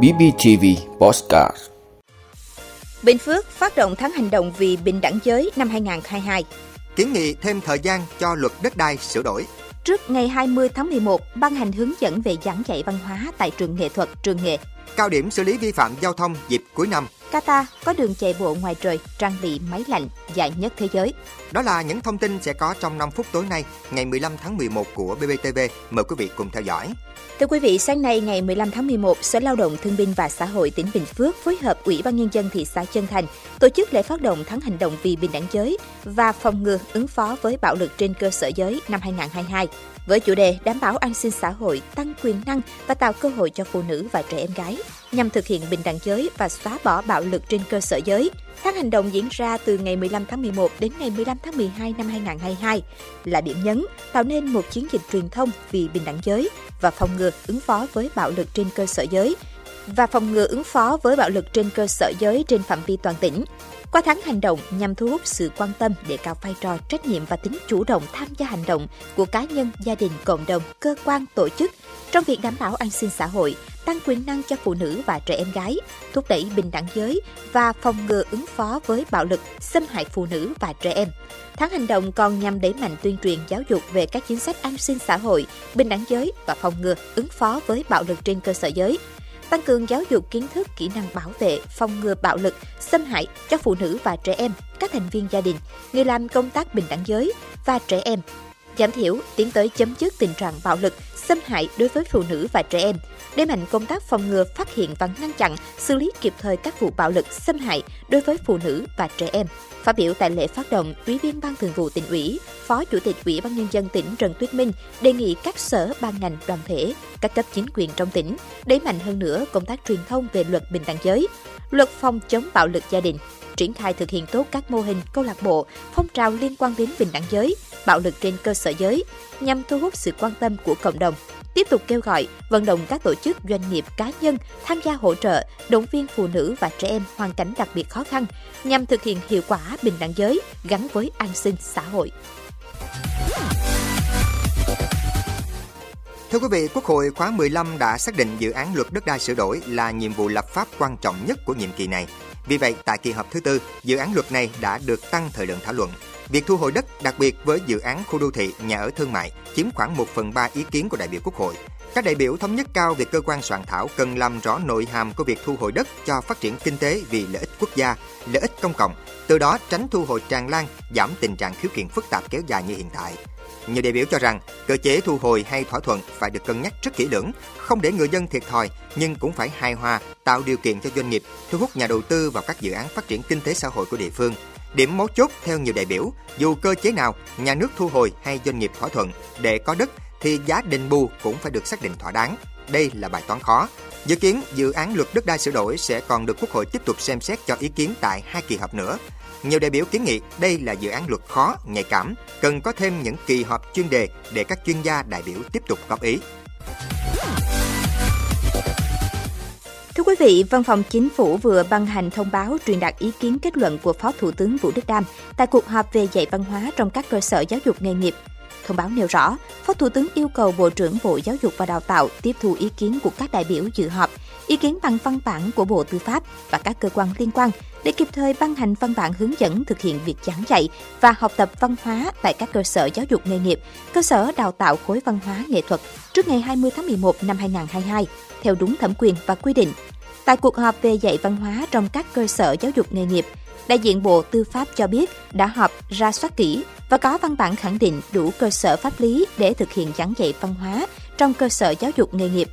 BBTV Postcard Bình Phước phát động tháng hành động vì bình đẳng giới năm 2022. Kiến nghị thêm thời gian cho luật đất đai sửa đổi. Trước ngày 20 tháng 11, ban hành hướng dẫn về giảng dạy văn hóa tại trường nghệ thuật, trường nghề. Cao điểm xử lý vi phạm giao thông dịp cuối năm. Qatar có đường chạy bộ ngoài trời trang bị máy lạnh dài nhất thế giới. Đó là những thông tin sẽ có trong 5 phút tối nay, ngày 15 tháng 11 của BBTV. Mời quý vị cùng theo dõi. Thưa quý vị, sáng nay ngày 15 tháng 11, Sở Lao động Thương binh và Xã hội tỉnh Bình Phước phối hợp Ủy ban Nhân dân thị xã Chân Thành tổ chức lễ phát động tháng hành động vì bình đẳng giới và phòng ngừa ứng phó với bạo lực trên cơ sở giới năm 2022 với chủ đề đảm bảo an sinh xã hội, tăng quyền năng và tạo cơ hội cho phụ nữ và trẻ em gái nhằm thực hiện bình đẳng giới và xóa bỏ bạo lực trên cơ sở giới. Tháng hành động diễn ra từ ngày 15 tháng 11 đến ngày 15 tháng 12 năm 2022 là điểm nhấn tạo nên một chiến dịch truyền thông vì bình đẳng giới và phòng ngừa ứng phó với bạo lực trên cơ sở giới và phòng ngừa ứng phó với bạo lực trên cơ sở giới trên phạm vi toàn tỉnh. Qua tháng hành động nhằm thu hút sự quan tâm để cao vai trò trách nhiệm và tính chủ động tham gia hành động của cá nhân, gia đình, cộng đồng, cơ quan, tổ chức trong việc đảm bảo an sinh xã hội, tăng quyền năng cho phụ nữ và trẻ em gái, thúc đẩy bình đẳng giới và phòng ngừa ứng phó với bạo lực, xâm hại phụ nữ và trẻ em. Tháng hành động còn nhằm đẩy mạnh tuyên truyền giáo dục về các chính sách an sinh xã hội, bình đẳng giới và phòng ngừa ứng phó với bạo lực trên cơ sở giới, tăng cường giáo dục kiến thức, kỹ năng bảo vệ, phòng ngừa bạo lực, xâm hại cho phụ nữ và trẻ em, các thành viên gia đình, người làm công tác bình đẳng giới và trẻ em, giảm thiểu tiến tới chấm dứt tình trạng bạo lực, xâm hại đối với phụ nữ và trẻ em, đẩy mạnh công tác phòng ngừa, phát hiện và ngăn chặn, xử lý kịp thời các vụ bạo lực, xâm hại đối với phụ nữ và trẻ em. Phát biểu tại lễ phát động, Ủy viên Ban Thường vụ tỉnh ủy, Phó Chủ tịch Ủy ban nhân dân tỉnh Trần Tuyết Minh đề nghị các sở ban ngành đoàn thể, các cấp chính quyền trong tỉnh đẩy mạnh hơn nữa công tác truyền thông về luật bình đẳng giới, luật phòng chống bạo lực gia đình, triển khai thực hiện tốt các mô hình câu lạc bộ, phong trào liên quan đến bình đẳng giới, bạo lực trên cơ sở giới nhằm thu hút sự quan tâm của cộng đồng. Tiếp tục kêu gọi, vận động các tổ chức, doanh nghiệp, cá nhân tham gia hỗ trợ, động viên phụ nữ và trẻ em hoàn cảnh đặc biệt khó khăn nhằm thực hiện hiệu quả bình đẳng giới gắn với an sinh xã hội. Thưa quý vị, Quốc hội khóa 15 đã xác định dự án luật đất đai sửa đổi là nhiệm vụ lập pháp quan trọng nhất của nhiệm kỳ này. Vì vậy, tại kỳ họp thứ tư, dự án luật này đã được tăng thời lượng thảo luận. Việc thu hồi đất, đặc biệt với dự án khu đô thị, nhà ở thương mại, chiếm khoảng 1 phần 3 ý kiến của đại biểu Quốc hội. Các đại biểu thống nhất cao việc cơ quan soạn thảo cần làm rõ nội hàm của việc thu hồi đất cho phát triển kinh tế vì lợi ích quốc gia, lợi ích công cộng, từ đó tránh thu hồi tràn lan, giảm tình trạng khiếu kiện phức tạp kéo dài như hiện tại. Nhiều đại biểu cho rằng cơ chế thu hồi hay thỏa thuận phải được cân nhắc rất kỹ lưỡng, không để người dân thiệt thòi nhưng cũng phải hài hòa, tạo điều kiện cho doanh nghiệp thu hút nhà đầu tư vào các dự án phát triển kinh tế xã hội của địa phương. Điểm mấu chốt theo nhiều đại biểu, dù cơ chế nào, nhà nước thu hồi hay doanh nghiệp thỏa thuận để có đất thì giá đền bù cũng phải được xác định thỏa đáng. Đây là bài toán khó. Dự kiến dự án luật đất đai sửa đổi sẽ còn được Quốc hội tiếp tục xem xét cho ý kiến tại hai kỳ họp nữa. Nhiều đại biểu kiến nghị đây là dự án luật khó, nhạy cảm, cần có thêm những kỳ họp chuyên đề để các chuyên gia đại biểu tiếp tục góp ý. Thưa quý vị, Văn phòng Chính phủ vừa ban hành thông báo truyền đạt ý kiến kết luận của Phó Thủ tướng Vũ Đức Đam tại cuộc họp về dạy văn hóa trong các cơ sở giáo dục nghề nghiệp. Thông báo nêu rõ, Phó Thủ tướng yêu cầu Bộ trưởng Bộ Giáo dục và Đào tạo tiếp thu ý kiến của các đại biểu dự họp, ý kiến bằng văn bản của Bộ Tư pháp và các cơ quan liên quan để kịp thời ban hành văn bản hướng dẫn thực hiện việc giảng dạy và học tập văn hóa tại các cơ sở giáo dục nghề nghiệp, cơ sở đào tạo khối văn hóa nghệ thuật trước ngày 20 tháng 11 năm 2022 theo đúng thẩm quyền và quy định. Tại cuộc họp về dạy văn hóa trong các cơ sở giáo dục nghề nghiệp, đại diện Bộ Tư pháp cho biết đã họp ra soát kỹ và có văn bản khẳng định đủ cơ sở pháp lý để thực hiện giảng dạy văn hóa trong cơ sở giáo dục nghề nghiệp.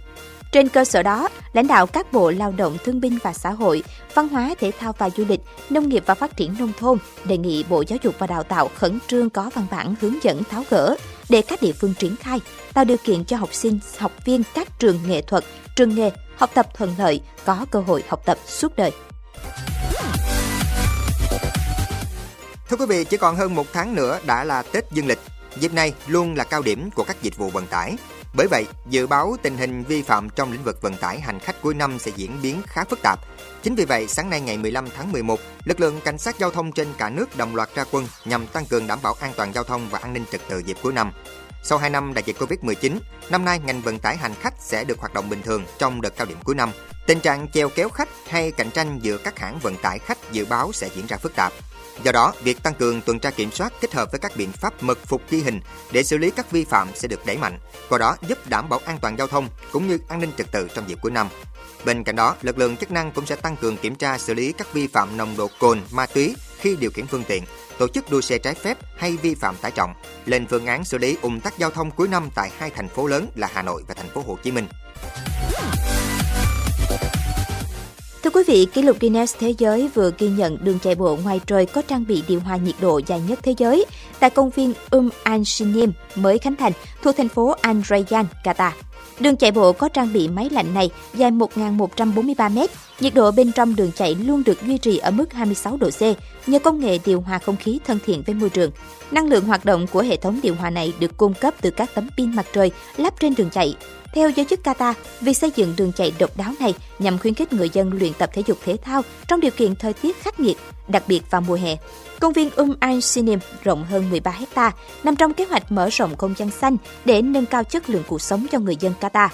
Trên cơ sở đó, lãnh đạo các bộ lao động thương binh và xã hội, văn hóa thể thao và du lịch, nông nghiệp và phát triển nông thôn đề nghị Bộ Giáo dục và Đào tạo khẩn trương có văn bản hướng dẫn tháo gỡ để các địa phương triển khai, tạo điều kiện cho học sinh, học viên các trường nghệ thuật, trường nghề học tập thuận lợi, có cơ hội học tập suốt đời. Thưa quý vị, chỉ còn hơn một tháng nữa đã là Tết Dương lịch. Dịp này luôn là cao điểm của các dịch vụ vận tải. Bởi vậy, dự báo tình hình vi phạm trong lĩnh vực vận tải hành khách cuối năm sẽ diễn biến khá phức tạp. Chính vì vậy, sáng nay ngày 15 tháng 11, lực lượng cảnh sát giao thông trên cả nước đồng loạt ra quân nhằm tăng cường đảm bảo an toàn giao thông và an ninh trật tự dịp cuối năm. Sau 2 năm đại dịch Covid-19, năm nay ngành vận tải hành khách sẽ được hoạt động bình thường trong đợt cao điểm cuối năm. Tình trạng chèo kéo khách hay cạnh tranh giữa các hãng vận tải khách dự báo sẽ diễn ra phức tạp. Do đó, việc tăng cường tuần tra kiểm soát kết hợp với các biện pháp mật phục ghi hình để xử lý các vi phạm sẽ được đẩy mạnh, qua đó giúp đảm bảo an toàn giao thông cũng như an ninh trật tự trong dịp cuối năm. Bên cạnh đó, lực lượng chức năng cũng sẽ tăng cường kiểm tra xử lý các vi phạm nồng độ cồn, ma túy khi điều khiển phương tiện, tổ chức đua xe trái phép hay vi phạm tải trọng, lên phương án xử lý ủng tắc giao thông cuối năm tại hai thành phố lớn là Hà Nội và thành phố Hồ Chí Minh. Thưa quý vị, kỷ lục Guinness Thế giới vừa ghi nhận đường chạy bộ ngoài trời có trang bị điều hòa nhiệt độ dài nhất thế giới tại công viên Um Al Shinim mới khánh thành thuộc thành phố Al Rayyan, Qatar. Đường chạy bộ có trang bị máy lạnh này dài 1.143 m, nhiệt độ bên trong đường chạy luôn được duy trì ở mức 26 độ C nhờ công nghệ điều hòa không khí thân thiện với môi trường. Năng lượng hoạt động của hệ thống điều hòa này được cung cấp từ các tấm pin mặt trời lắp trên đường chạy. Theo giới chức Qatar, việc xây dựng đường chạy độc đáo này nhằm khuyến khích người dân luyện tập thể dục thể thao trong điều kiện thời tiết khắc nghiệt, đặc biệt vào mùa hè. Công viên Um Al Sinim rộng hơn 13 hecta nằm trong kế hoạch mở rộng không gian xanh để nâng cao chất lượng cuộc sống cho người dân Qatar.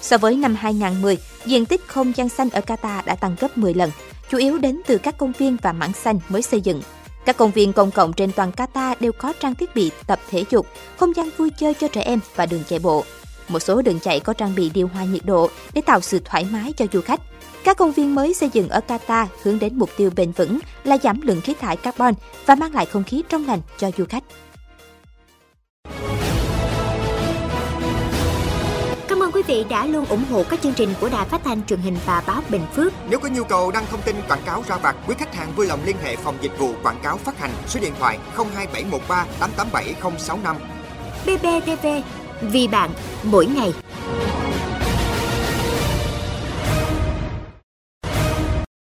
So với năm 2010, diện tích không gian xanh ở Qatar đã tăng gấp 10 lần, chủ yếu đến từ các công viên và mảng xanh mới xây dựng. Các công viên công cộng trên toàn Qatar đều có trang thiết bị tập thể dục, không gian vui chơi cho trẻ em và đường chạy bộ. Một số đường chạy có trang bị điều hòa nhiệt độ để tạo sự thoải mái cho du khách. Các công viên mới xây dựng ở Qatar hướng đến mục tiêu bền vững là giảm lượng khí thải carbon và mang lại không khí trong lành cho du khách. Cảm ơn quý vị đã luôn ủng hộ các chương trình của Đài Phát thanh truyền hình và báo Bình Phước. Nếu có nhu cầu đăng thông tin quảng cáo ra vặt, quý khách hàng vui lòng liên hệ phòng dịch vụ quảng cáo phát hành số điện thoại 02713 887065. BBTV, vì bạn, mỗi ngày.